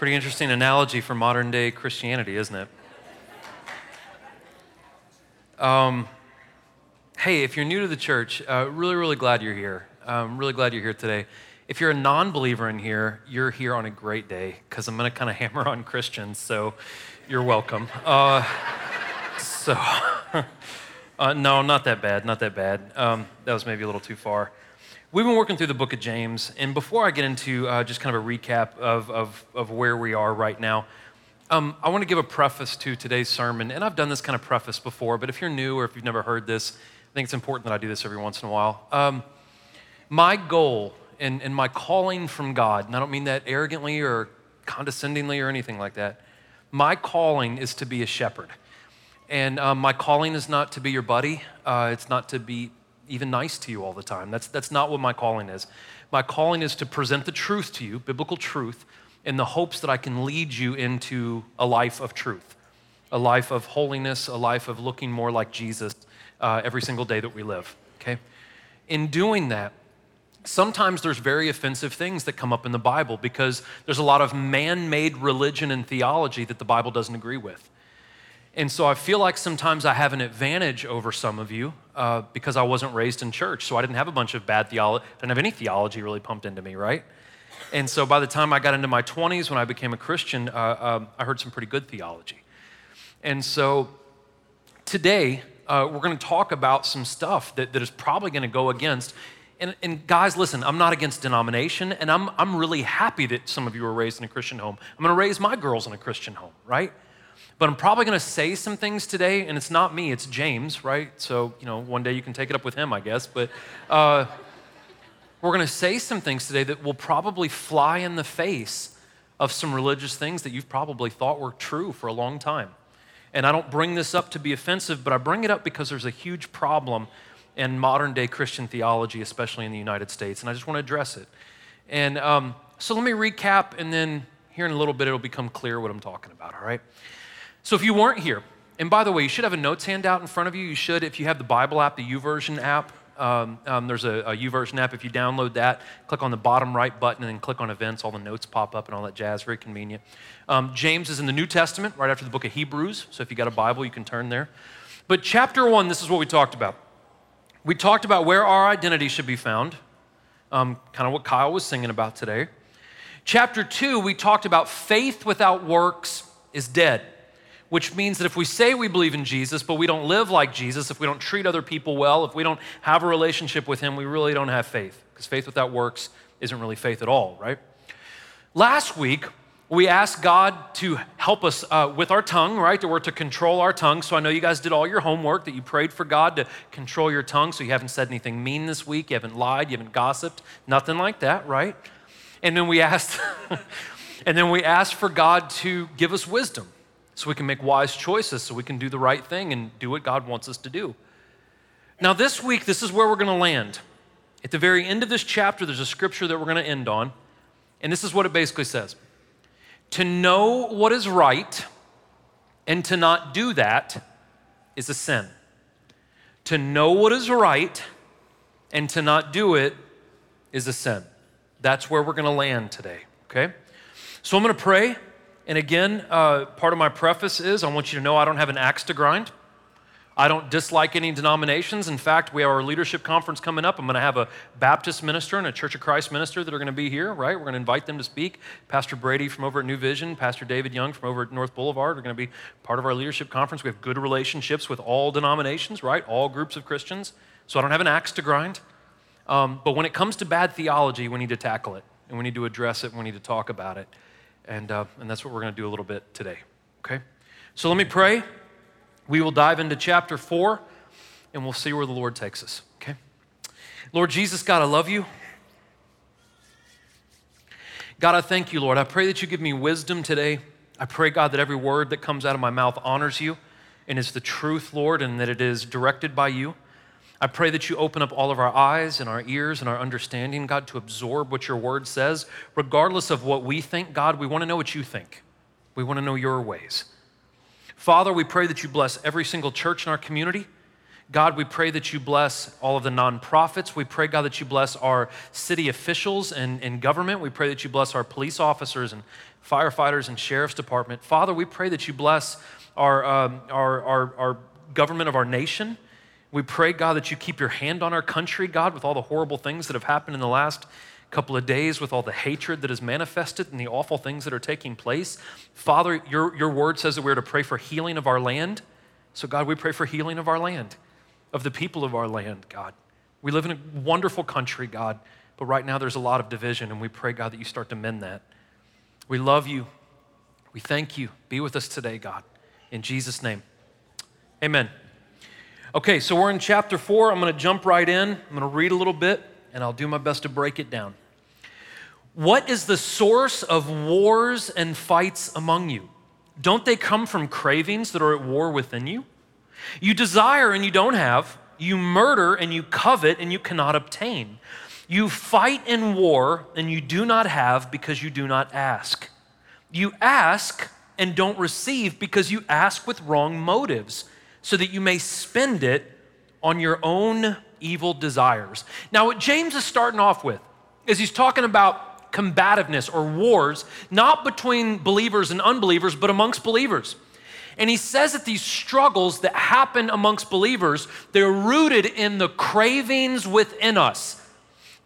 Pretty interesting analogy for modern day Christianity, isn't it? Um, hey, if you're new to the church, uh, really, really glad you're here. I'm really glad you're here today. If you're a non believer in here, you're here on a great day because I'm going to kind of hammer on Christians, so you're welcome. Uh, so, uh, no, not that bad, not that bad. Um, that was maybe a little too far. We've been working through the book of James, and before I get into uh, just kind of a recap of, of, of where we are right now, um, I want to give a preface to today's sermon. And I've done this kind of preface before, but if you're new or if you've never heard this, I think it's important that I do this every once in a while. Um, my goal and, and my calling from God, and I don't mean that arrogantly or condescendingly or anything like that, my calling is to be a shepherd. And um, my calling is not to be your buddy, uh, it's not to be even nice to you all the time. That's, that's not what my calling is. My calling is to present the truth to you, biblical truth, in the hopes that I can lead you into a life of truth, a life of holiness, a life of looking more like Jesus uh, every single day that we live, okay? In doing that, sometimes there's very offensive things that come up in the Bible because there's a lot of man made religion and theology that the Bible doesn't agree with. And so I feel like sometimes I have an advantage over some of you uh, because I wasn't raised in church. So I didn't have a bunch of bad theology, I didn't have any theology really pumped into me, right? And so by the time I got into my 20s, when I became a Christian, uh, uh, I heard some pretty good theology. And so today, uh, we're going to talk about some stuff that, that is probably going to go against. And, and, guys, listen, I'm not against denomination, and I'm, I'm really happy that some of you were raised in a Christian home. I'm going to raise my girls in a Christian home, right? But I'm probably going to say some things today, and it's not me, it's James, right? So, you know, one day you can take it up with him, I guess. But uh, we're going to say some things today that will probably fly in the face of some religious things that you've probably thought were true for a long time. And I don't bring this up to be offensive, but I bring it up because there's a huge problem in modern day Christian theology, especially in the United States, and I just want to address it. And um, so let me recap, and then here in a little bit it'll become clear what I'm talking about, all right? So if you weren't here, and by the way, you should have a notes handout in front of you. You should, if you have the Bible app, the YouVersion app. Um, um, there's a, a app. If you download that, click on the bottom right button and then click on events. All the notes pop up and all that jazz. Very convenient. Um, James is in the New Testament, right after the book of Hebrews. So if you got a Bible, you can turn there. But chapter one, this is what we talked about. We talked about where our identity should be found, um, kind of what Kyle was singing about today. Chapter two, we talked about faith without works is dead which means that if we say we believe in Jesus, but we don't live like Jesus, if we don't treat other people well, if we don't have a relationship with Him, we really don't have faith, because faith without works isn't really faith at all, right? Last week, we asked God to help us uh, with our tongue, right? That we're to control our tongue. So I know you guys did all your homework, that you prayed for God to control your tongue, so you haven't said anything mean this week, you haven't lied, you haven't gossiped, nothing like that, right? And then we asked, and then we asked for God to give us wisdom so we can make wise choices, so we can do the right thing and do what God wants us to do. Now, this week, this is where we're going to land. At the very end of this chapter, there's a scripture that we're going to end on, and this is what it basically says To know what is right and to not do that is a sin. To know what is right and to not do it is a sin. That's where we're going to land today, okay? So I'm going to pray. And again, uh, part of my preface is I want you to know I don't have an axe to grind. I don't dislike any denominations. In fact, we have our leadership conference coming up. I'm going to have a Baptist minister and a Church of Christ minister that are going to be here, right? We're going to invite them to speak. Pastor Brady from over at New Vision, Pastor David Young from over at North Boulevard are going to be part of our leadership conference. We have good relationships with all denominations, right? All groups of Christians. So I don't have an axe to grind. Um, but when it comes to bad theology, we need to tackle it and we need to address it and we need to talk about it. And, uh, and that's what we're going to do a little bit today. Okay? So let me pray. We will dive into chapter four and we'll see where the Lord takes us. Okay? Lord Jesus, God, I love you. God, I thank you, Lord. I pray that you give me wisdom today. I pray, God, that every word that comes out of my mouth honors you and is the truth, Lord, and that it is directed by you. I pray that you open up all of our eyes and our ears and our understanding, God, to absorb what your word says. Regardless of what we think, God, we want to know what you think. We want to know your ways. Father, we pray that you bless every single church in our community. God, we pray that you bless all of the nonprofits. We pray, God, that you bless our city officials and, and government. We pray that you bless our police officers and firefighters and sheriff's department. Father, we pray that you bless our, um, our, our, our government of our nation. We pray, God, that you keep your hand on our country, God, with all the horrible things that have happened in the last couple of days, with all the hatred that is manifested and the awful things that are taking place. Father, your, your word says that we're to pray for healing of our land. So, God, we pray for healing of our land, of the people of our land, God. We live in a wonderful country, God, but right now there's a lot of division, and we pray, God, that you start to mend that. We love you. We thank you. Be with us today, God. In Jesus' name. Amen. Okay, so we're in chapter four. I'm going to jump right in. I'm going to read a little bit, and I'll do my best to break it down. What is the source of wars and fights among you? Don't they come from cravings that are at war within you? You desire and you don't have. You murder and you covet and you cannot obtain. You fight in war and you do not have because you do not ask. You ask and don't receive because you ask with wrong motives so that you may spend it on your own evil desires. Now, what James is starting off with is he's talking about combativeness or wars, not between believers and unbelievers, but amongst believers. And he says that these struggles that happen amongst believers, they're rooted in the cravings within us.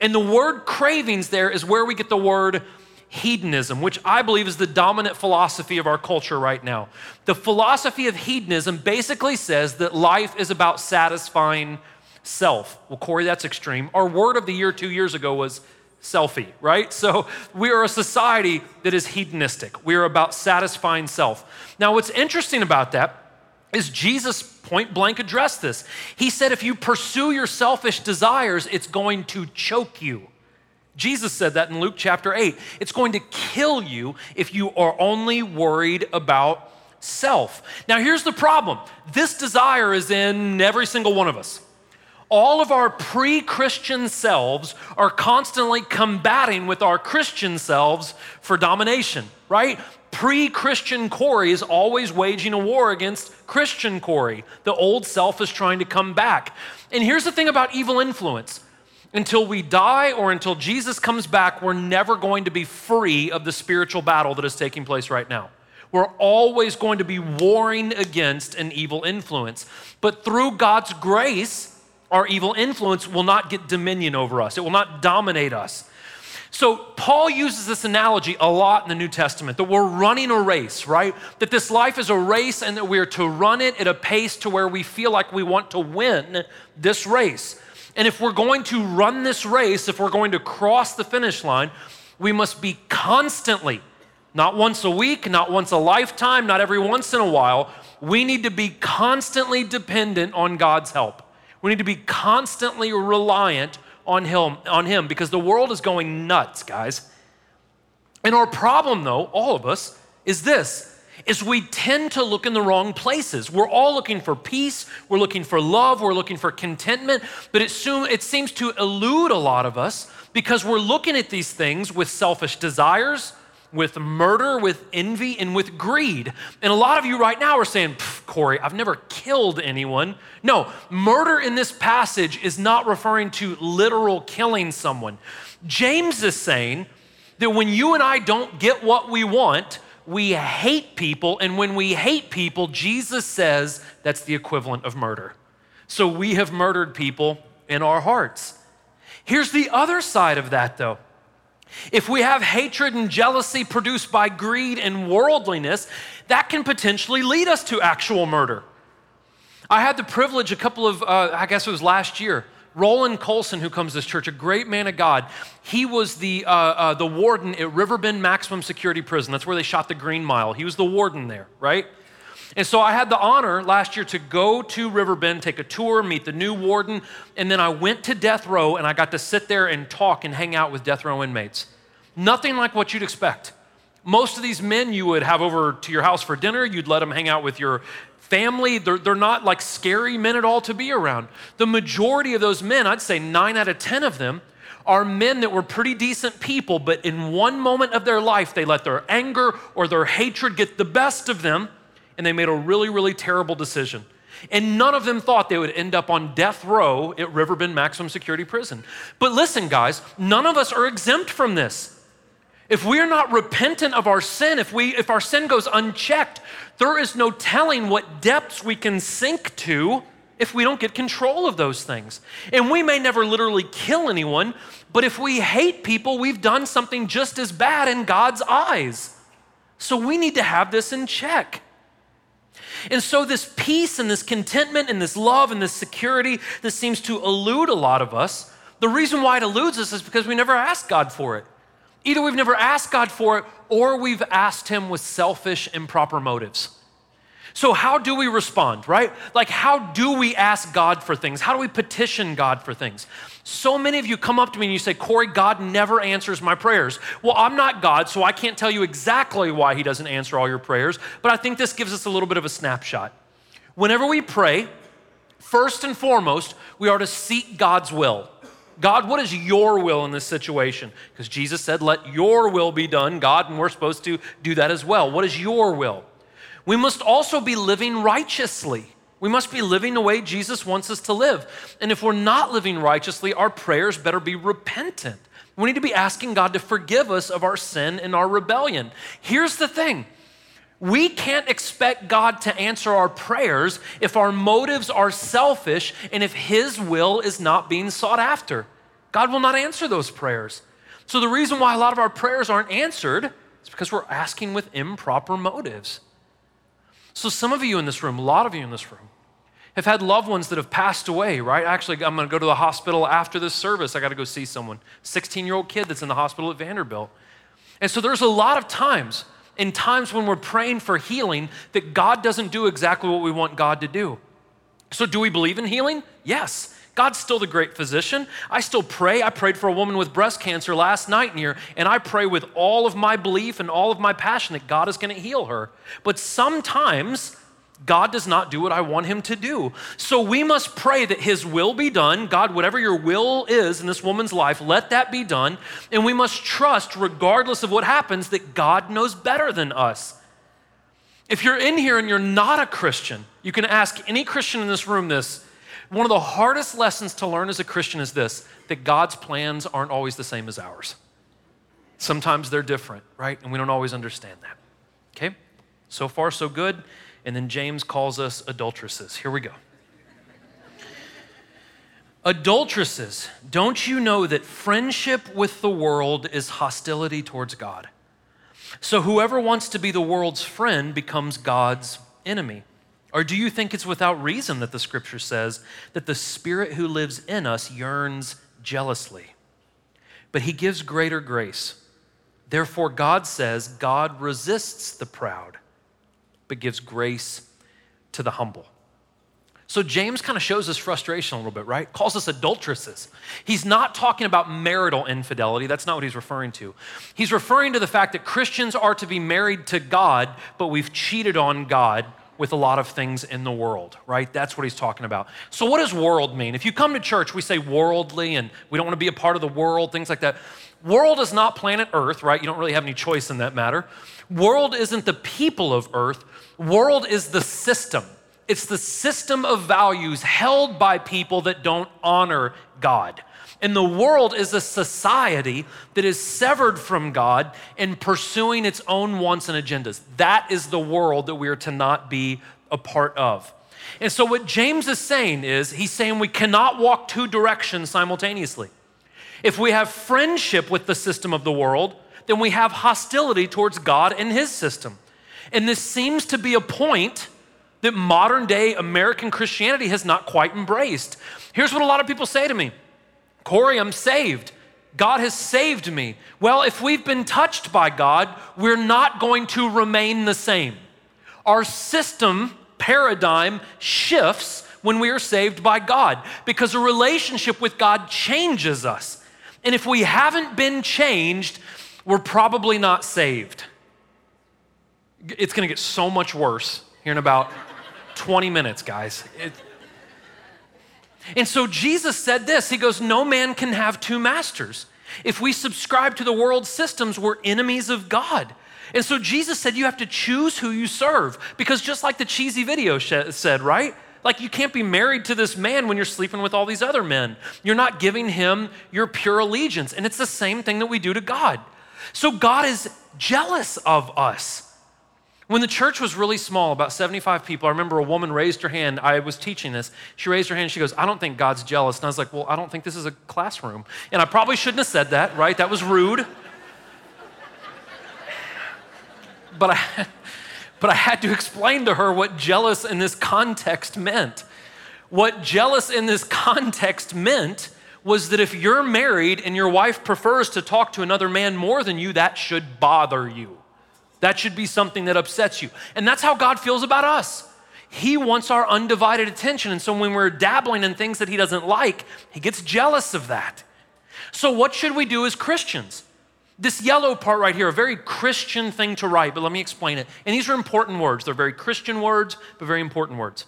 And the word cravings there is where we get the word hedonism, which I believe is the dominant philosophy of our culture right now. The philosophy of hedonism basically says that life is about satisfying self. Well, Corey, that's extreme. Our word of the year two years ago was selfie, right? So we are a society that is hedonistic. We are about satisfying self. Now, what's interesting about that is Jesus point blank addressed this. He said, if you pursue your selfish desires, it's going to choke you. Jesus said that in Luke chapter 8. It's going to kill you if you are only worried about self. Now, here's the problem this desire is in every single one of us. All of our pre Christian selves are constantly combating with our Christian selves for domination, right? Pre Christian Corey is always waging a war against Christian Corey. The old self is trying to come back. And here's the thing about evil influence until we die or until Jesus comes back, we're never going to be free of the spiritual battle that is taking place right now. We're always going to be warring against an evil influence. But through God's grace, our evil influence will not get dominion over us, it will not dominate us. So, Paul uses this analogy a lot in the New Testament that we're running a race, right? That this life is a race and that we're to run it at a pace to where we feel like we want to win this race. And if we're going to run this race, if we're going to cross the finish line, we must be constantly, not once a week, not once a lifetime, not every once in a while, we need to be constantly dependent on God's help. We need to be constantly reliant on him, on him because the world is going nuts, guys. And our problem though, all of us, is this is we tend to look in the wrong places. We're all looking for peace, we're looking for love, we're looking for contentment, but it, soon, it seems to elude a lot of us because we're looking at these things with selfish desires, with murder, with envy, and with greed. And a lot of you right now are saying, Corey, I've never killed anyone. No, murder in this passage is not referring to literal killing someone. James is saying that when you and I don't get what we want, we hate people, and when we hate people, Jesus says that's the equivalent of murder. So we have murdered people in our hearts. Here's the other side of that, though. If we have hatred and jealousy produced by greed and worldliness, that can potentially lead us to actual murder. I had the privilege a couple of, uh, I guess it was last year, Roland Colson, who comes to this church, a great man of God, he was the, uh, uh, the warden at Riverbend Maximum Security Prison. That's where they shot the Green Mile. He was the warden there, right? And so I had the honor last year to go to Riverbend, take a tour, meet the new warden, and then I went to death row and I got to sit there and talk and hang out with death row inmates. Nothing like what you'd expect. Most of these men you would have over to your house for dinner, you'd let them hang out with your family. They're, they're not like scary men at all to be around. The majority of those men, I'd say nine out of 10 of them, are men that were pretty decent people, but in one moment of their life, they let their anger or their hatred get the best of them, and they made a really, really terrible decision. And none of them thought they would end up on death row at Riverbend Maximum Security Prison. But listen, guys, none of us are exempt from this. If we are not repentant of our sin, if, we, if our sin goes unchecked, there is no telling what depths we can sink to if we don't get control of those things. And we may never literally kill anyone, but if we hate people, we've done something just as bad in God's eyes. So we need to have this in check. And so, this peace and this contentment and this love and this security that seems to elude a lot of us, the reason why it eludes us is because we never ask God for it. Either we've never asked God for it or we've asked Him with selfish, improper motives. So, how do we respond, right? Like, how do we ask God for things? How do we petition God for things? So many of you come up to me and you say, Corey, God never answers my prayers. Well, I'm not God, so I can't tell you exactly why He doesn't answer all your prayers, but I think this gives us a little bit of a snapshot. Whenever we pray, first and foremost, we are to seek God's will. God, what is your will in this situation? Because Jesus said, Let your will be done, God, and we're supposed to do that as well. What is your will? We must also be living righteously. We must be living the way Jesus wants us to live. And if we're not living righteously, our prayers better be repentant. We need to be asking God to forgive us of our sin and our rebellion. Here's the thing we can't expect God to answer our prayers if our motives are selfish and if His will is not being sought after. God will not answer those prayers. So, the reason why a lot of our prayers aren't answered is because we're asking with improper motives. So, some of you in this room, a lot of you in this room, have had loved ones that have passed away, right? Actually, I'm to go to the hospital after this service. I got to go see someone. 16 year old kid that's in the hospital at Vanderbilt. And so, there's a lot of times in times when we're praying for healing that God doesn't do exactly what we want God to do. So, do we believe in healing? Yes. God's still the great physician. I still pray. I prayed for a woman with breast cancer last night here, and I pray with all of my belief and all of my passion that God is going to heal her. But sometimes God does not do what I want him to do. So we must pray that his will be done. God, whatever your will is in this woman's life, let that be done. And we must trust, regardless of what happens, that God knows better than us. If you're in here and you're not a Christian, you can ask any Christian in this room this. One of the hardest lessons to learn as a Christian is this that God's plans aren't always the same as ours. Sometimes they're different, right? And we don't always understand that. Okay? So far, so good. And then James calls us adulteresses. Here we go. Adulteresses, don't you know that friendship with the world is hostility towards God? So whoever wants to be the world's friend becomes God's enemy. Or do you think it's without reason that the scripture says that the spirit who lives in us yearns jealously? But he gives greater grace. Therefore, God says, God resists the proud but gives grace to the humble. So James kind of shows his frustration a little bit, right? Calls us adulteresses. He's not talking about marital infidelity. That's not what he's referring to. He's referring to the fact that Christians are to be married to God, but we've cheated on God with a lot of things in the world, right? That's what he's talking about. So, what does world mean? If you come to church, we say worldly and we don't want to be a part of the world, things like that. World is not planet Earth, right? You don't really have any choice in that matter. World isn't the people of Earth, world is the system. It's the system of values held by people that don't honor God. And the world is a society that is severed from God and pursuing its own wants and agendas. That is the world that we are to not be a part of. And so, what James is saying is, he's saying we cannot walk two directions simultaneously. If we have friendship with the system of the world, then we have hostility towards God and his system. And this seems to be a point that modern day American Christianity has not quite embraced. Here's what a lot of people say to me Corey, I'm saved. God has saved me. Well, if we've been touched by God, we're not going to remain the same. Our system paradigm shifts when we are saved by God because a relationship with God changes us. And if we haven't been changed, we're probably not saved. It's going to get so much worse here in about 20 minutes, guys. It, and so Jesus said this He goes, No man can have two masters. If we subscribe to the world systems, we're enemies of God. And so Jesus said, You have to choose who you serve. Because just like the cheesy video said, right? Like you can't be married to this man when you're sleeping with all these other men. You're not giving him your pure allegiance. And it's the same thing that we do to God. So God is jealous of us. When the church was really small, about 75 people, I remember a woman raised her hand. I was teaching this. She raised her hand. She goes, I don't think God's jealous. And I was like, Well, I don't think this is a classroom. And I probably shouldn't have said that, right? That was rude. but I, but I had to explain to her what jealous in this context meant. What jealous in this context meant was that if you're married and your wife prefers to talk to another man more than you, that should bother you. That should be something that upsets you. And that's how God feels about us. He wants our undivided attention. And so when we're dabbling in things that He doesn't like, He gets jealous of that. So, what should we do as Christians? This yellow part right here, a very Christian thing to write, but let me explain it. And these are important words. They're very Christian words, but very important words.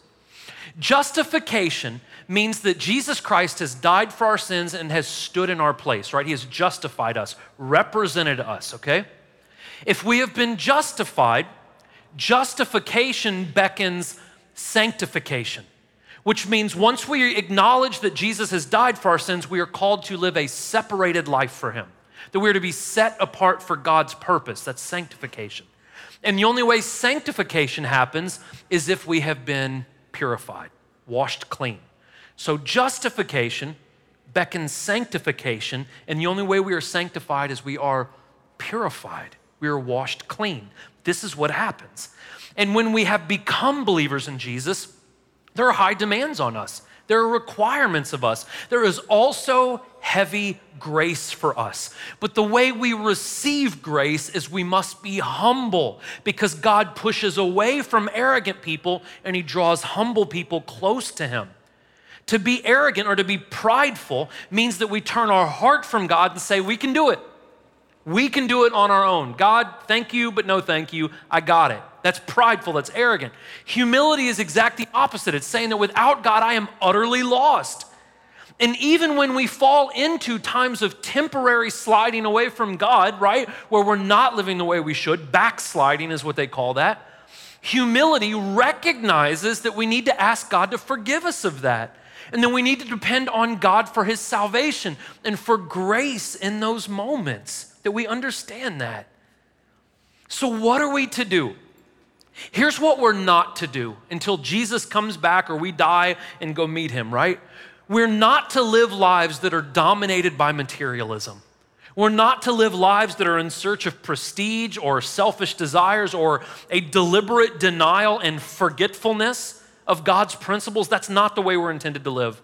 Justification means that Jesus Christ has died for our sins and has stood in our place, right? He has justified us, represented us, okay? If we have been justified, justification beckons sanctification, which means once we acknowledge that Jesus has died for our sins, we are called to live a separated life for Him, that we are to be set apart for God's purpose. That's sanctification. And the only way sanctification happens is if we have been purified, washed clean. So justification beckons sanctification, and the only way we are sanctified is we are purified we are washed clean. This is what happens. And when we have become believers in Jesus, there are high demands on us. There are requirements of us. There is also heavy grace for us. But the way we receive grace is we must be humble because God pushes away from arrogant people and he draws humble people close to him. To be arrogant or to be prideful means that we turn our heart from God and say, We can do it. We can do it on our own. God, thank you, but no thank you. I got it. That's prideful, that's arrogant. Humility is exactly opposite. It's saying that without God, I am utterly lost. And even when we fall into times of temporary sliding away from God, right, where we're not living the way we should, backsliding is what they call that, humility recognizes that we need to ask God to forgive us of that. And then we need to depend on God for his salvation and for grace in those moments that we understand that. So, what are we to do? Here's what we're not to do until Jesus comes back or we die and go meet him, right? We're not to live lives that are dominated by materialism. We're not to live lives that are in search of prestige or selfish desires or a deliberate denial and forgetfulness of God's principles. That's not the way we're intended to live.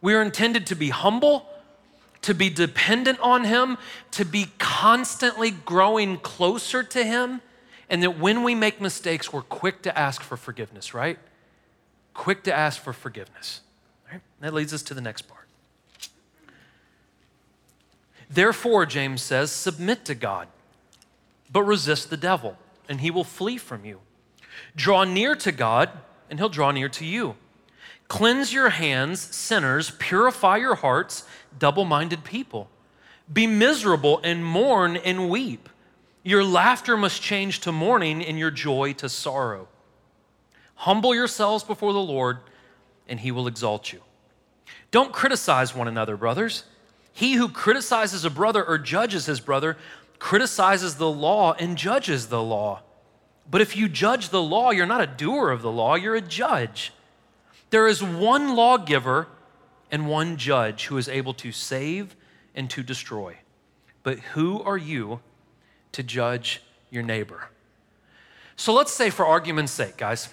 We are intended to be humble to be dependent on Him, to be constantly growing closer to Him, and that when we make mistakes, we're quick to ask for forgiveness, right? Quick to ask for forgiveness. Right? That leads us to the next part. Therefore, James says, submit to God, but resist the devil, and he will flee from you. Draw near to God, and he'll draw near to you. Cleanse your hands, sinners, purify your hearts double minded people. Be miserable and mourn and weep. Your laughter must change to mourning and your joy to sorrow. Humble yourselves before the Lord, and he will exalt you. Don't criticize one another, brothers. He who criticizes a brother or judges his brother criticizes the law and judges the law. But if you judge the law, you're not a doer of the law, you're a judge. There is one lawgiver and one judge who is able to save and to destroy. But who are you to judge your neighbor? So let's say, for argument's sake, guys,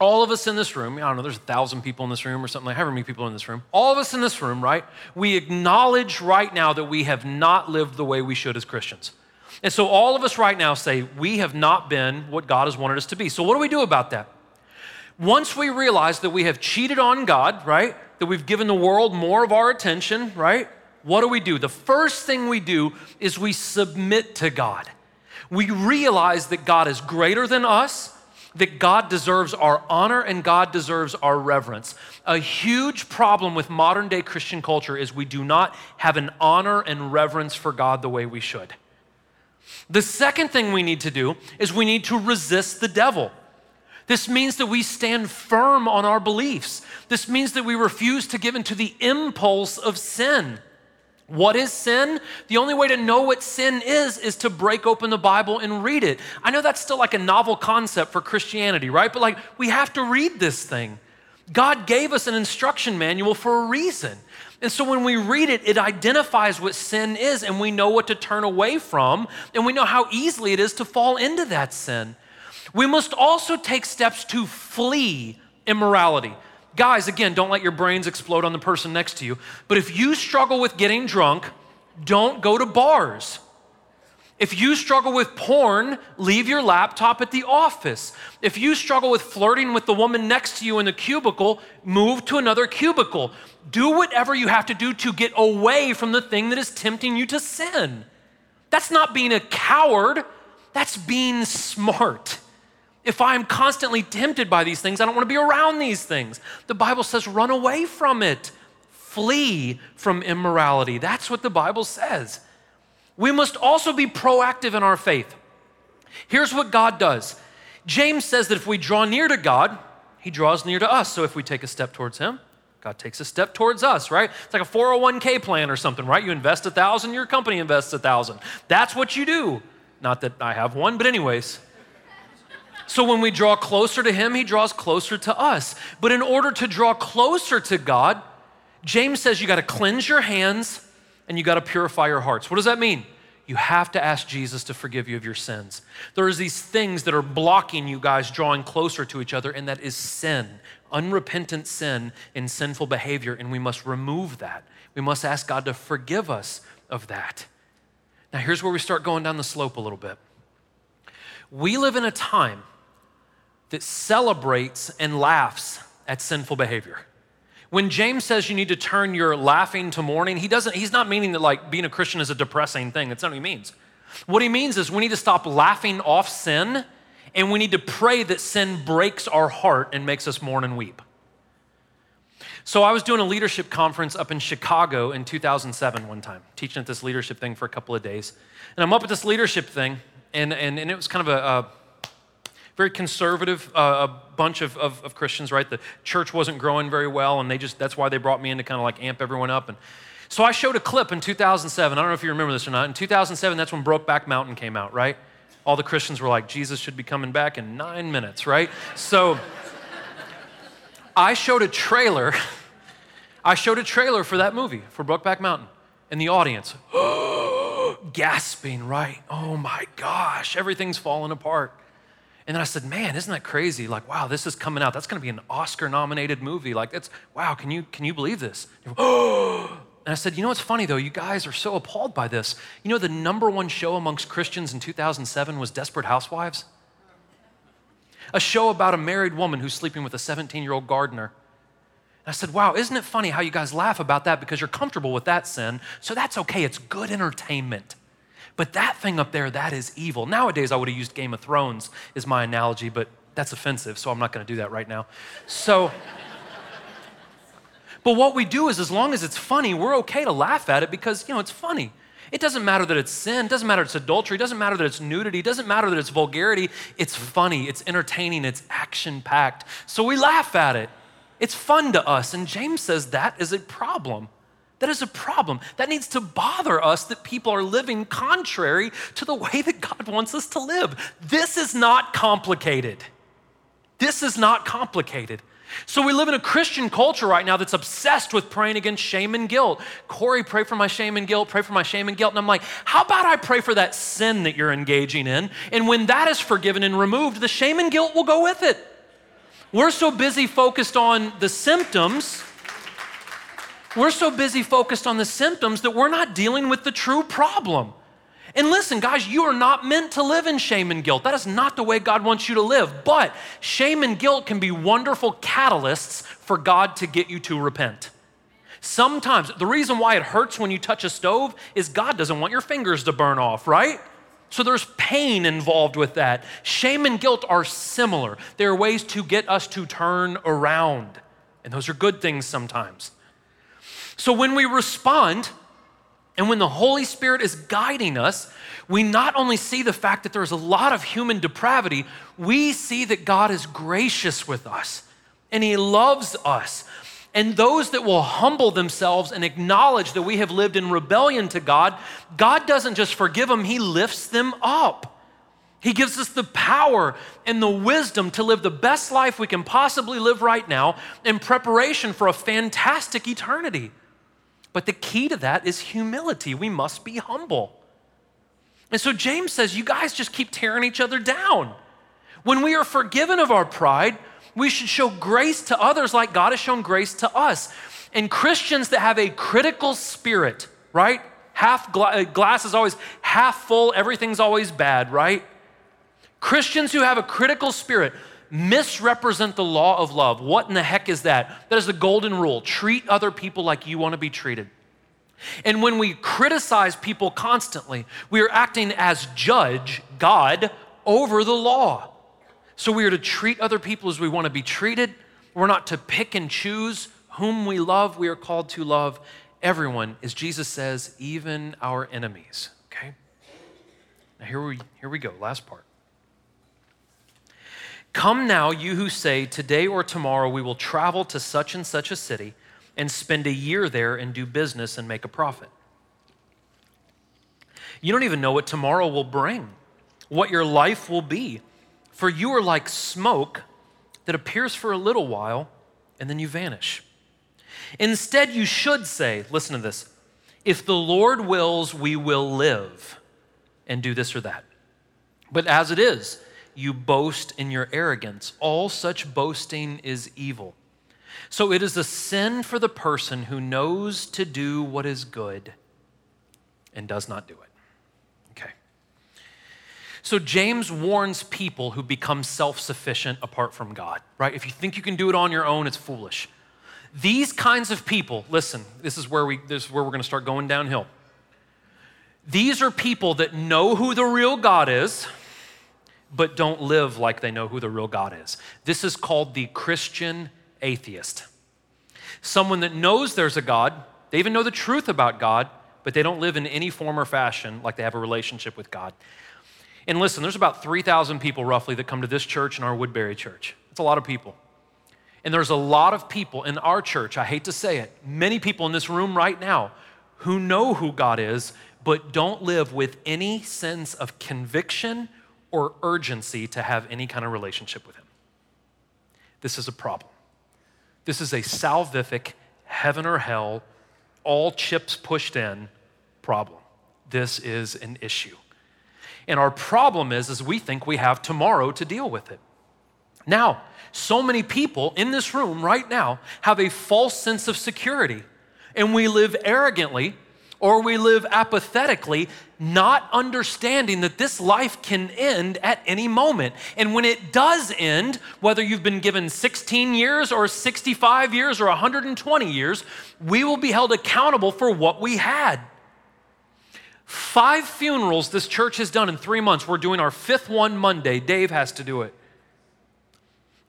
all of us in this room, I don't know, there's a thousand people in this room or something like however many people in this room, all of us in this room, right? We acknowledge right now that we have not lived the way we should as Christians. And so all of us right now say, we have not been what God has wanted us to be. So what do we do about that? Once we realize that we have cheated on God, right? that we've given the world more of our attention, right? What do we do? The first thing we do is we submit to God. We realize that God is greater than us, that God deserves our honor and God deserves our reverence. A huge problem with modern day Christian culture is we do not have an honor and reverence for God the way we should. The second thing we need to do is we need to resist the devil. This means that we stand firm on our beliefs. This means that we refuse to give in to the impulse of sin. What is sin? The only way to know what sin is is to break open the Bible and read it. I know that's still like a novel concept for Christianity, right? But like we have to read this thing. God gave us an instruction manual for a reason. And so when we read it, it identifies what sin is and we know what to turn away from and we know how easily it is to fall into that sin. We must also take steps to flee immorality. Guys, again, don't let your brains explode on the person next to you. But if you struggle with getting drunk, don't go to bars. If you struggle with porn, leave your laptop at the office. If you struggle with flirting with the woman next to you in the cubicle, move to another cubicle. Do whatever you have to do to get away from the thing that is tempting you to sin. That's not being a coward, that's being smart. If I'm constantly tempted by these things, I don't want to be around these things. The Bible says, run away from it, flee from immorality. That's what the Bible says. We must also be proactive in our faith. Here's what God does James says that if we draw near to God, he draws near to us. So if we take a step towards him, God takes a step towards us, right? It's like a 401k plan or something, right? You invest a thousand, your company invests a thousand. That's what you do. Not that I have one, but anyways. So when we draw closer to Him, He draws closer to us. But in order to draw closer to God, James says you got to cleanse your hands and you got to purify your hearts. What does that mean? You have to ask Jesus to forgive you of your sins. There's these things that are blocking you guys drawing closer to each other, and that is sin, unrepentant sin and sinful behavior, and we must remove that. We must ask God to forgive us of that. Now, here's where we start going down the slope a little bit. We live in a time that celebrates and laughs at sinful behavior. When James says you need to turn your laughing to mourning, he doesn't, he's not meaning that like being a Christian is a depressing thing. That's not what he means. What he means is we need to stop laughing off sin and we need to pray that sin breaks our heart and makes us mourn and weep. So I was doing a leadership conference up in Chicago in 2007 one time, teaching at this leadership thing for a couple of days. And I'm up at this leadership thing, and, and, and it was kind of a, a very conservative uh, a bunch of, of, of, Christians, right? The church wasn't growing very well, and they just that's why they brought me in to kind of like amp everyone up. And so I showed a clip in 2007. I don't know if you remember this or not. In 2007, that's when Brokeback Mountain came out, right? All the Christians were like, Jesus should be coming back in nine minutes, right? So I showed a trailer. I showed a trailer for that movie, for Brokeback Mountain, and the audience, gasping, right? Oh my gosh, everything's falling apart. And then I said, man, isn't that crazy? Like, wow, this is coming out. That's going to be an Oscar nominated movie. Like, that's, wow, can you, can you believe this? Oh, and I said, you know what's funny though? You guys are so appalled by this. You know, the number one show amongst Christians in 2007 was Desperate Housewives? A show about a married woman who's sleeping with a 17 year old gardener. And I said, wow, isn't it funny how you guys laugh about that because you're comfortable with that sin? So that's okay. It's good entertainment. But that thing up there, that is evil. Nowadays, I would have used Game of Thrones is my analogy, but that's offensive, so I'm not going to do that right now. So, but what we do is as long as it's funny, we're okay to laugh at it because, you know, it's funny. It doesn't matter that it's sin, it doesn't matter it's adultery, it doesn't matter that it's nudity, it doesn't matter that it's vulgarity. It's funny, it's entertaining, it's action packed. So we laugh at it. It's fun to us. And James says that is a problem. That is a problem. That needs to bother us that people are living contrary to the way that God wants us to live. This is not complicated. This is not complicated. So we live in a Christian culture right now that's obsessed with praying against shame and guilt. Corey, pray for my shame and guilt, pray for my shame and guilt. And I'm like, how about I pray for that sin that you're engaging in? And when that is forgiven and removed, the shame and guilt will go with it. We're so busy focused on the symptoms we're so busy focused on the symptoms that we're not dealing with the true problem. And listen, guys, you are not meant to live in shame and guilt. That is not the way God wants you to live. But shame and guilt can be wonderful catalysts for God to get you to repent. Sometimes the reason why it hurts when you touch a stove is God doesn't want your fingers to burn off, right? So there's pain involved with that. Shame and guilt are similar. They are ways to get us to turn around. And those are good things sometimes. So when we respond, and when the Holy Spirit is guiding us, we not only see the fact that there's a lot of human depravity, we see that God is gracious with us and He loves us. And those that will humble themselves and acknowledge that we have lived in rebellion to God, God doesn't just forgive them, He lifts them up. He gives us the power and the wisdom to live the best life we can possibly live right now in preparation for a fantastic eternity. But the key to that is humility. We must be humble. And so James says, You guys just keep tearing each other down. When we are forgiven of our pride, we should show grace to others like God has shown grace to us. And Christians that have a critical spirit, right? Half gla- uh, glass is always half full, everything's always bad, right? Christians who have a critical spirit misrepresent the law of love. What in the heck is that? That is the golden rule treat other people like you want to be treated. And when we criticize people constantly, we are acting as judge, God, over the law. So we are to treat other people as we want to be treated. We're not to pick and choose whom we love. We are called to love everyone, as Jesus says, even our enemies. Okay? Now here we, here we go, last part. Come now, you who say, Today or tomorrow we will travel to such and such a city and spend a year there and do business and make a profit. You don't even know what tomorrow will bring, what your life will be. For you are like smoke that appears for a little while and then you vanish. Instead, you should say, listen to this if the Lord wills, we will live and do this or that. But as it is, you boast in your arrogance. All such boasting is evil. So it is a sin for the person who knows to do what is good and does not do it. Okay. So James warns people who become self sufficient apart from God, right? If you think you can do it on your own, it's foolish. These kinds of people, listen, this is where, we, this is where we're going to start going downhill. These are people that know who the real God is but don't live like they know who the real God is. This is called the Christian atheist. Someone that knows there's a God, they even know the truth about God, but they don't live in any form or fashion like they have a relationship with God. And listen, there's about 3,000 people roughly that come to this church and our Woodbury church. It's a lot of people. And there's a lot of people in our church, I hate to say it, many people in this room right now who know who God is, but don't live with any sense of conviction or urgency to have any kind of relationship with Him. This is a problem. This is a salvific, heaven or hell, all chips pushed in problem. This is an issue. And our problem is, is we think we have tomorrow to deal with it. Now, so many people in this room right now have a false sense of security, and we live arrogantly or we live apathetically, not understanding that this life can end at any moment. And when it does end, whether you've been given 16 years or 65 years or 120 years, we will be held accountable for what we had. Five funerals this church has done in three months. We're doing our fifth one Monday. Dave has to do it.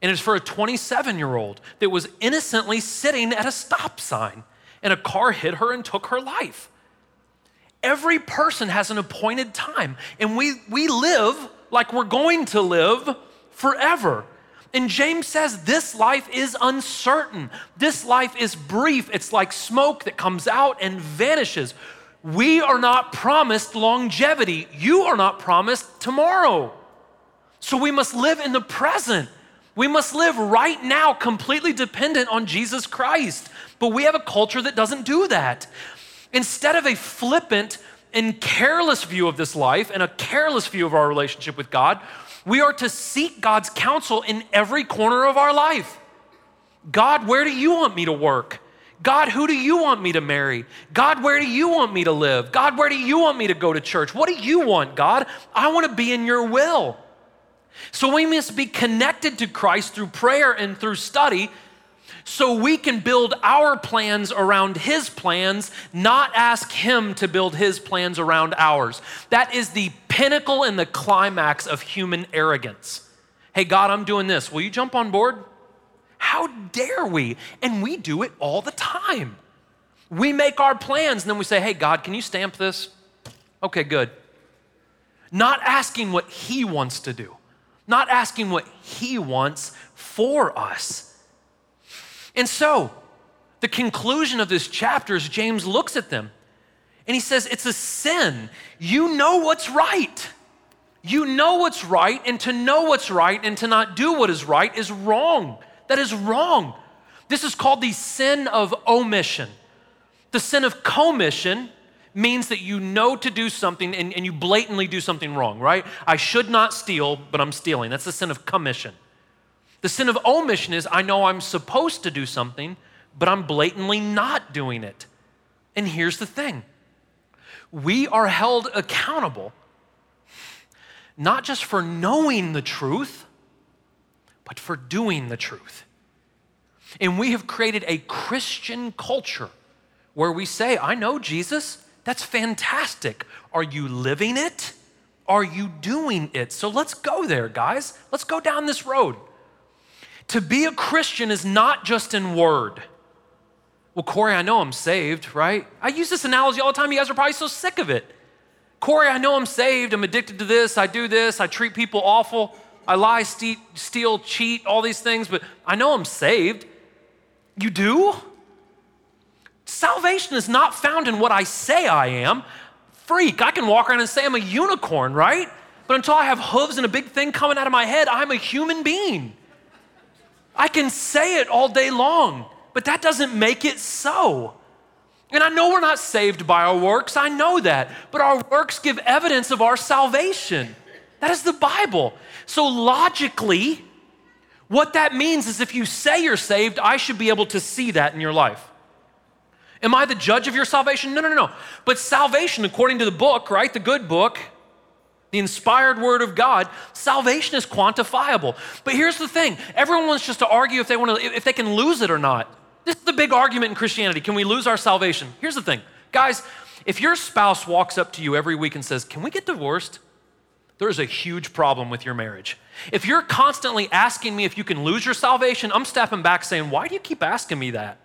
And it's for a 27 year old that was innocently sitting at a stop sign, and a car hit her and took her life. Every person has an appointed time, and we, we live like we're going to live forever. And James says this life is uncertain. This life is brief. It's like smoke that comes out and vanishes. We are not promised longevity. You are not promised tomorrow. So we must live in the present. We must live right now completely dependent on Jesus Christ. But we have a culture that doesn't do that. Instead of a flippant and careless view of this life and a careless view of our relationship with God, we are to seek God's counsel in every corner of our life. God, where do you want me to work? God, who do you want me to marry? God, where do you want me to live? God, where do you want me to go to church? What do you want, God? I want to be in your will. So we must be connected to Christ through prayer and through study so we can build our plans around His plans, not ask Him to build His plans around ours. That is the pinnacle and the climax of human arrogance. Hey, God, I'm doing this. Will you jump on board? How dare we? And we do it all the time. We make our plans and then we say, hey, God, can you stamp this? Okay, good. Not asking what He wants to do, not asking what He wants for us. And so, The conclusion of this chapter is James looks at them and he says, It's a sin. You know what's right. You know what's right, and to know what's right and to not do what is right is wrong. That is wrong. This is called the sin of omission. The sin of commission means that you know to do something and, and, you blatantly do something wrong, right? I should not steal, but I'm stealing. That's the sin of commission. The sin of omission is I know I'm supposed to do something, but I'm blatantly not doing it. And here's the thing we are held accountable not just for knowing the truth, but for doing the truth. And we have created a Christian culture where we say, I know Jesus, that's fantastic. Are you living it? Are you doing it? So let's go there, guys. Let's go down this road. To be a Christian is not just in word. Well, Corey, I know I'm saved, right? I use this analogy all the time. You guys are probably so sick of it. Corey, I know I'm saved. I'm addicted to this. I do this. I treat people awful. I lie, steal, cheat, all these things, but I know I'm saved. You do? Salvation is not found in what I say I am. Freak, I can walk around and say I'm a unicorn, right? But until I have hooves and a big thing coming out of my head, I'm a human being. I can say it all day long, but that doesn't make it so. And I know we're not saved by our works, I know that, but our works give evidence of our salvation. That is the Bible. So logically, what that means is if you say you're saved, I should be able to see that in your life. Am I the judge of your salvation? No, no, no. But salvation, according to the book, right, the good book, the inspired word of God, salvation is quantifiable. But here's the thing everyone wants just to argue if they, want to, if they can lose it or not. This is the big argument in Christianity. Can we lose our salvation? Here's the thing, guys, if your spouse walks up to you every week and says, Can we get divorced? There's a huge problem with your marriage. If you're constantly asking me if you can lose your salvation, I'm stepping back saying, Why do you keep asking me that?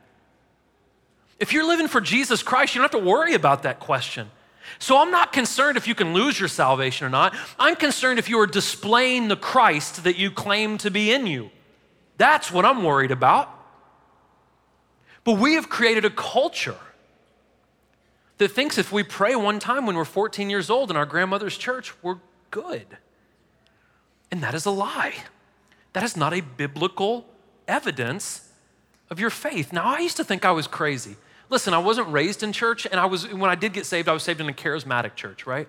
If you're living for Jesus Christ, you don't have to worry about that question. So I'm not concerned if you can lose your salvation or not. I'm concerned if you are displaying the Christ that you claim to be in you. That's what I'm worried about. But we have created a culture that thinks if we pray one time when we're 14 years old in our grandmother's church, we're good. And that is a lie. That is not a biblical evidence of your faith. Now, I used to think I was crazy. Listen, I wasn't raised in church, and I was when I did get saved, I was saved in a charismatic church, right?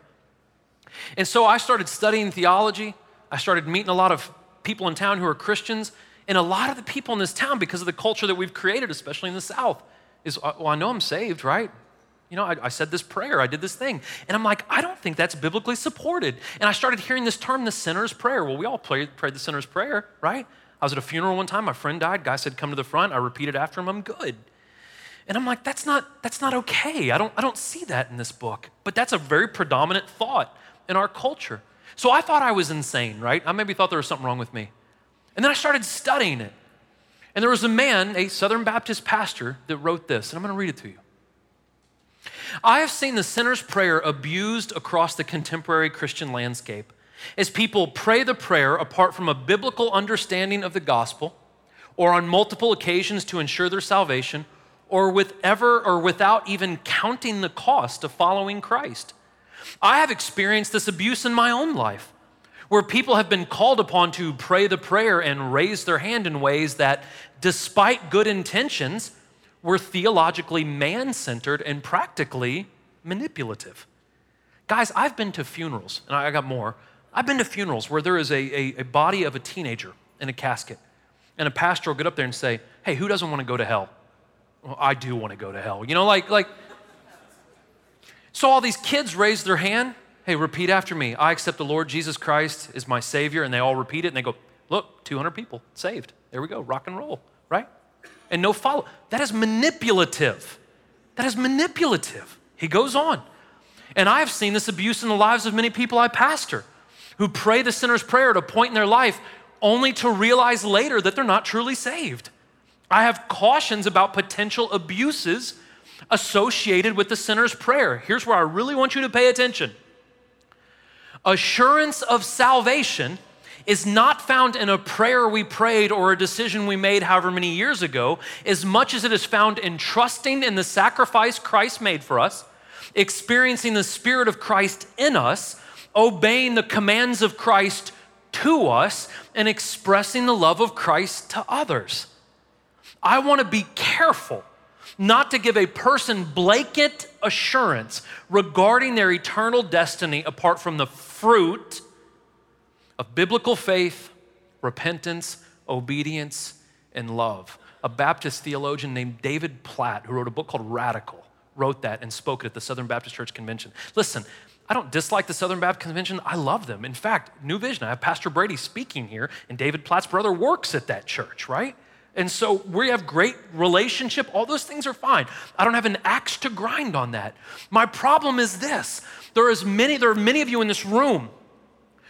And so I started studying theology. I started meeting a lot of people in town who are Christians, and a lot of the people in this town, because of the culture that we've created, especially in the South, is, uh, well, I know I'm saved, right? You know, I, I, said this prayer, I did this thing. And I'm like, I don't think that's biblically supported. And I started hearing this term, the sinner's prayer. Well, we all prayed, prayed the sinner's prayer, right? I was at a funeral one time, my friend died, guy said, come to the front. I repeated after him, I'm good. And I'm like, that's not, that's not okay. I don't, I don't see that in this book. But that's a very predominant thought in our culture. So I thought I was insane, right? I maybe thought there was something wrong with me. And then I started studying it. And there was a man, a Southern Baptist pastor, that wrote this, and I'm going to read it to you. I have seen the sinner's prayer abused across the contemporary Christian landscape as people pray the prayer apart from a biblical understanding of the gospel or on multiple occasions to ensure their salvation or with ever or without even counting the cost of following Christ. I have experienced this abuse in my own life where people have been called upon to pray the prayer and raise their hand in ways that, despite good intentions, were theologically man centered and practically manipulative. Guys, I've been to funerals, and I got more. I've been to funerals where there is a, a, a body of a teenager in a casket, and a pastor will get up there and say, Hey, who doesn't want to go to hell? Well, I do want to go to hell. You know, like, like, so all these kids raise their hand Hey, repeat after me. I accept the Lord Jesus Christ as my Savior. And they all repeat it and they go, Look, 200 people saved. There we go, rock and roll, right? And no follow. That is manipulative. That is manipulative. He goes on. And I've seen this abuse in the lives of many people I pastor who pray the sinner's prayer at a point in their life only to realize later that they're not truly saved. I have cautions about potential abuses associated with the sinner's prayer. Here's where I really want you to pay attention assurance of salvation is not found in a prayer we prayed or a decision we made however many years ago, as much as it is found in trusting in the sacrifice Christ made for us, experiencing the Spirit of Christ in us, obeying the commands of Christ to us, and expressing the love of Christ to others. I want to be careful not to give a person blanket assurance regarding their eternal destiny apart from the fruit of biblical faith, repentance, obedience, and love. A Baptist theologian named David Platt, who wrote a book called Radical, wrote that and spoke it at the Southern Baptist Church Convention. Listen, I don't dislike the Southern Baptist Convention. I love them. In fact, New Vision, I have Pastor Brady speaking here, and David Platt's brother works at that church, right? And so we have great relationship. All those things are fine. I don't have an axe to grind on that. My problem is this. There is many, there are many of you in this room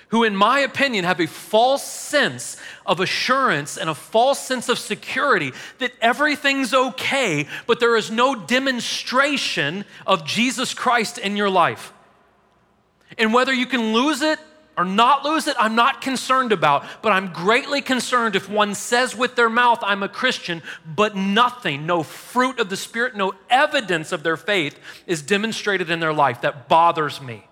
who, in my opinion, have a false sense of assurance and a false sense of security that everything's okay, but there is no demonstration of Jesus Christ in your life. And whether you can lose it or not lose it, I'm not concerned about, but I'm greatly concerned if one says with their mouth, I'm a Christian, but nothing, no fruit of the Spirit, no evidence of their faith is demonstrated in their life. That bothers me.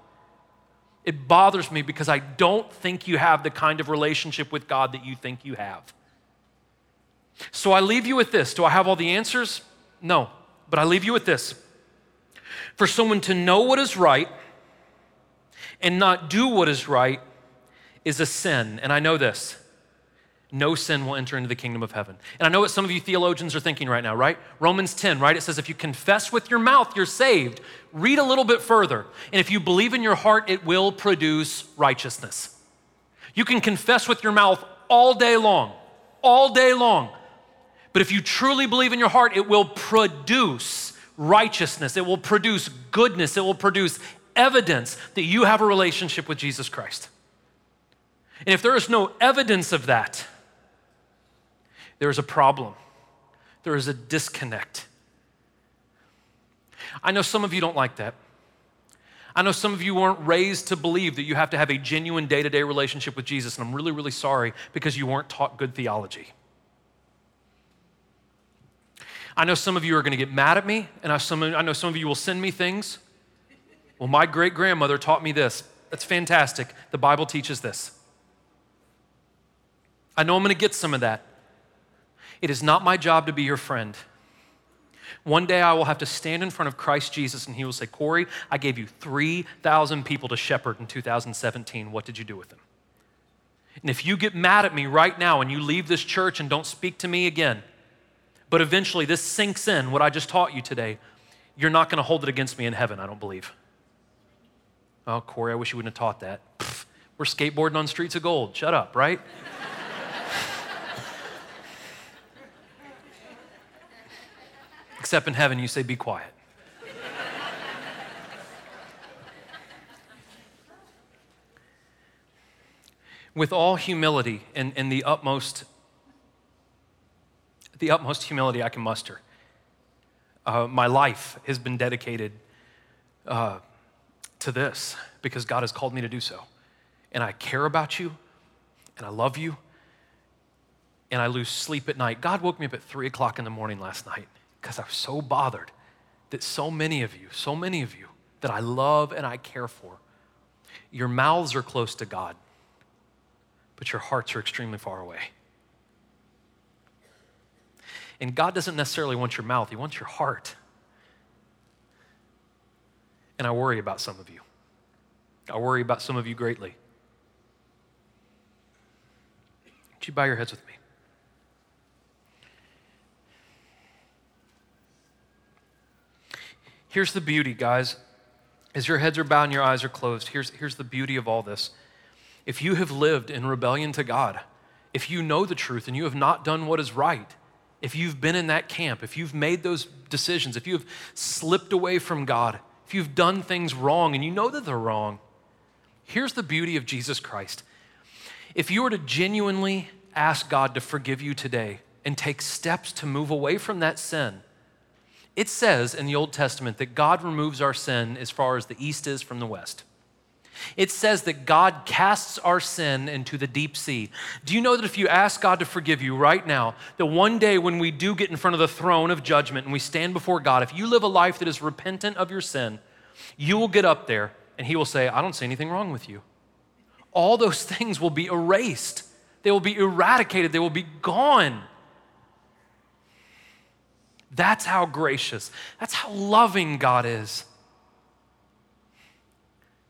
It bothers me because I don't think you have the kind of relationship with God that you think you have. So I leave you with this. Do I have all the answers? No. But I leave you with this. For someone to know what is right and not do what is right is a sin. And I know this no sin will enter into the kingdom of heaven. And I know what some of you theologians are thinking right now, right? Romans 10, right? It says, if you confess with your mouth, you're saved. Read a little bit further. And if you believe in your heart, it will produce righteousness. You can confess with your mouth all day long, all day long. But if you truly believe in your heart, it will produce righteousness. It will produce goodness. It will produce evidence that you have a relationship with Jesus Christ. And if there is no evidence of that, there is a problem, there is a disconnect. I know some of you don't like that. I know some of you weren't raised to believe that you have to have a genuine day to day relationship with Jesus, and I'm really, really sorry because you weren't taught good theology. I know some of you are going to get mad at me, and I, I know some of you will send me things. Well, my great grandmother taught me this. That's fantastic. The Bible teaches this. I know I'm going to get some of that. It is not my job to be your friend. One day I will have to stand in front of Christ Jesus and he will say, Corey, I gave you 3,000 people to shepherd in 2017. What did you do with them? And if you get mad at me right now and you leave this church and don't speak to me again, but eventually this sinks in, what I just taught you today, you're not going to hold it against me in heaven, I don't believe. Oh, Corey, I wish you wouldn't have taught that. Pfft, we're skateboarding on streets of gold. Shut up, right? Except in heaven, you say, be quiet. With all humility and, and the utmost the utmost humility I can muster. Uh, my life has been dedicated uh, to this because God has called me to do so. And I care about you, and I love you, and I lose sleep at night. God woke me up at three o'clock in the morning last night because I was so bothered that so many of you, so many of you that I love and I care for, your mouths are close to God, but your hearts are extremely far away. And God doesn't necessarily want your mouth, He wants your heart. And I worry about some of you. I worry about some of you greatly. Would you bow your heads with me? Here's the beauty, guys. As your heads are bowed and your eyes are closed, here's, here's the beauty of all this. If you have lived in rebellion to God, if you know the truth and you have not done what is right, if you've been in that camp, if you've made those decisions, if you have slipped away from God, you've done things wrong and you know that they're wrong, here's the beauty of Jesus Christ. If you were to genuinely ask God to forgive you today and take steps to move away from that sin, it says in the Old Testament that God removes our sin as far as the east is from the west. It says that God casts our sin into the deep sea. Do you know that if you ask God to forgive you right now, that one day when we do get in front of the throne of judgment and we stand before God, if you live a life that is repentant of your sin, you will get up there and He will say, I don't see anything wrong with you. All those things will be erased, they will be eradicated, they will be gone. That's how gracious, that's how loving God is.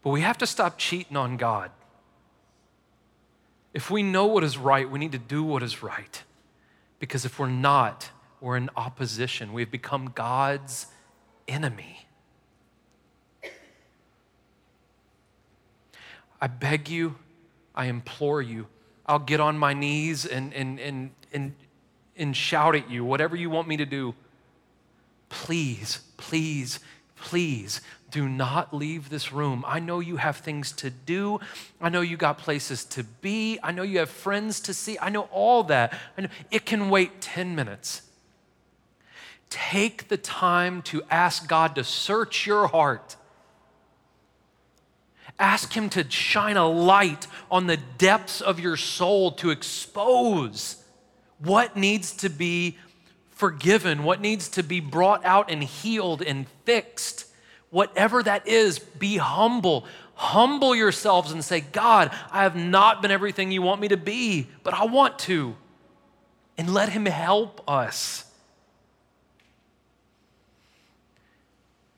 But we have to stop cheating on God. If we know what is right, we need to do what is right. Because if we're not, we're in opposition. We've become God's enemy. I beg you, I implore you, I'll get on my knees and, and, and, and, and shout at you, whatever you want me to do. Please, please, please do not leave this room. I know you have things to do. I know you got places to be. I know you have friends to see. I know all that. Know it can wait 10 minutes. Take the time to ask God to search your heart. Ask Him to shine a light on the depths of your soul to expose what needs to be forgiven, what needs to be brought out and healed and fixed whatever that is, be humble. Humble yourselves and say, God, I have not been everything you want me to be, but I want to. And let Him help us.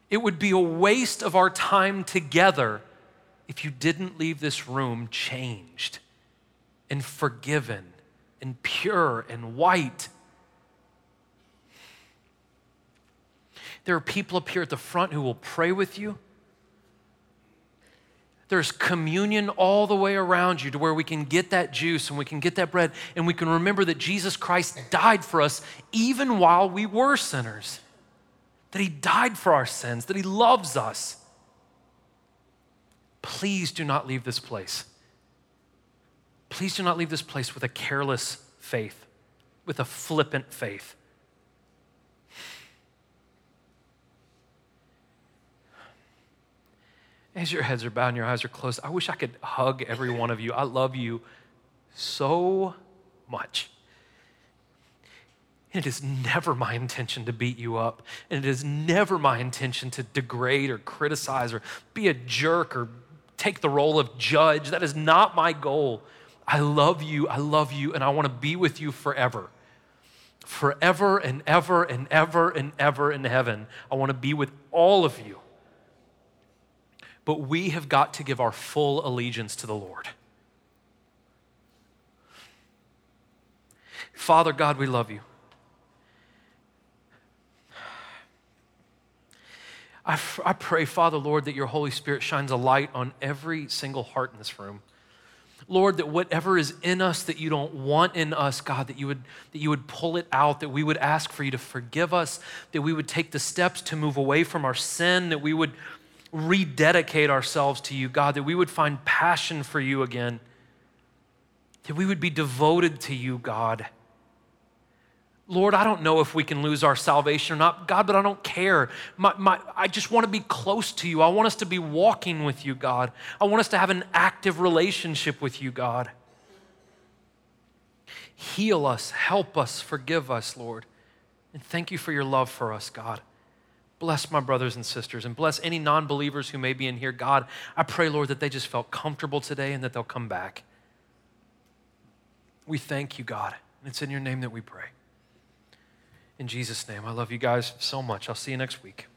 It would be a waste of our time together if you didn't leave this room changed and forgiven and pure and white There are people up here at the front who will pray with you. There's communion all the way around you to where we can get that juice and we can get that bread and we can remember that Jesus Christ died for us even while we were sinners. That he died for our sins, that he loves us. Please do not leave this place. Please do not leave this place with a careless faith, with a flippant faith. As your heads are bowed and your eyes are closed, I wish I could hug every one of you. I love you so much. And it is never my intention to beat you up. And it is never my intention to degrade or criticize or be a jerk or take the role of judge. That is not my goal. I love you. I love you. And I want to be with you forever. Forever and ever and ever and ever in heaven. I want to be with all of you but we have got to give our full allegiance to the Lord. Father God, we love you. I, I pray, Father, Lord, that your Holy Spirit shines a light on every single heart in this room. Lord, that whatever is in us that you don't want in us, God, that you would that you would pull it out, that we would ask for you to forgive us, that we would take the steps to move away from our sin, that we would rededicate ourselves to you, God, that we would find passion for you again, that we would be devoted to you, God. Lord, I don't know if we can lose our salvation or not, God, but I don't care. My, my, I just want to be close to you. I want us to be walking with you, God. I want us to have an active relationship with you, God. Heal us, help us, forgive us, Lord. And thank you for your love for us, God. Bless my brothers and sisters and bless any non believers who may be in here. God, I pray, Lord, that they just felt comfortable today and that they'll come back. We thank you, God. And it's in your name that we pray. In Jesus' name, I love you guys so much. I'll see you next week.